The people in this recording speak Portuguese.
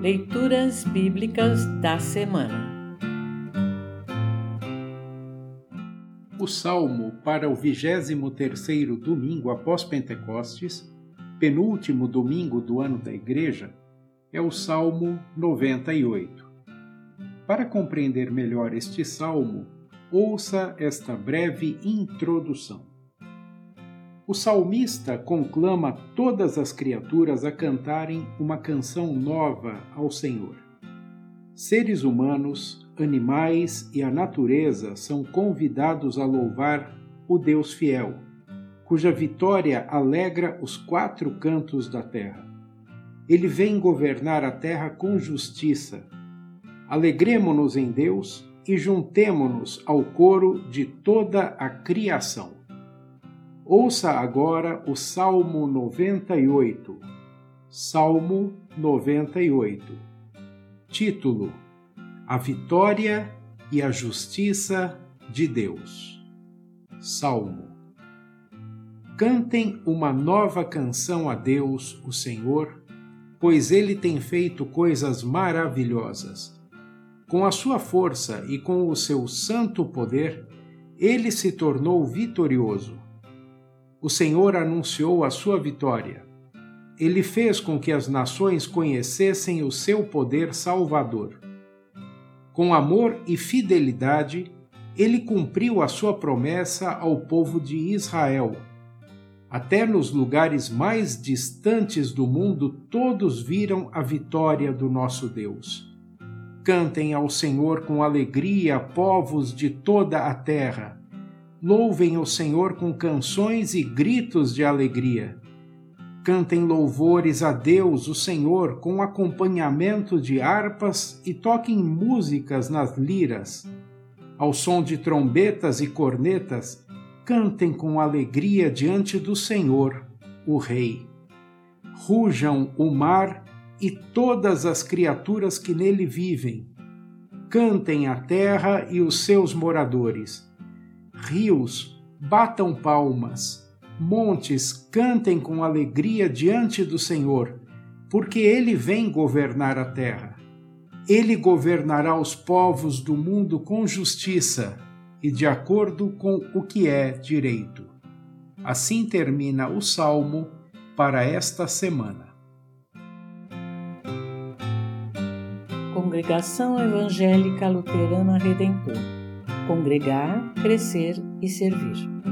Leituras Bíblicas da Semana O Salmo para o 23º domingo após Pentecostes, penúltimo domingo do ano da Igreja, é o Salmo 98. Para compreender melhor este salmo, ouça esta breve introdução. O salmista conclama todas as criaturas a cantarem uma canção nova ao Senhor. Seres humanos, animais e a natureza são convidados a louvar o Deus fiel, cuja vitória alegra os quatro cantos da terra. Ele vem governar a terra com justiça. Alegremo-nos em Deus e juntemo-nos ao coro de toda a criação. Ouça agora o Salmo 98. Salmo 98. Título: A Vitória e a Justiça de Deus. Salmo. Cantem uma nova canção a Deus, o Senhor, pois ele tem feito coisas maravilhosas. Com a sua força e com o seu santo poder, ele se tornou vitorioso o Senhor anunciou a sua vitória. Ele fez com que as nações conhecessem o seu poder salvador. Com amor e fidelidade, ele cumpriu a sua promessa ao povo de Israel. Até nos lugares mais distantes do mundo, todos viram a vitória do nosso Deus. Cantem ao Senhor com alegria, povos de toda a terra Louvem o Senhor com canções e gritos de alegria. Cantem louvores a Deus, o Senhor, com acompanhamento de harpas e toquem músicas nas liras. Ao som de trombetas e cornetas, cantem com alegria diante do Senhor, o Rei. Rujam o mar e todas as criaturas que nele vivem. Cantem a terra e os seus moradores rios, batam palmas, montes, cantem com alegria diante do Senhor, porque ele vem governar a terra. Ele governará os povos do mundo com justiça e de acordo com o que é direito. Assim termina o salmo para esta semana. Congregação Evangélica Luterana Redentor congregar, crescer e servir.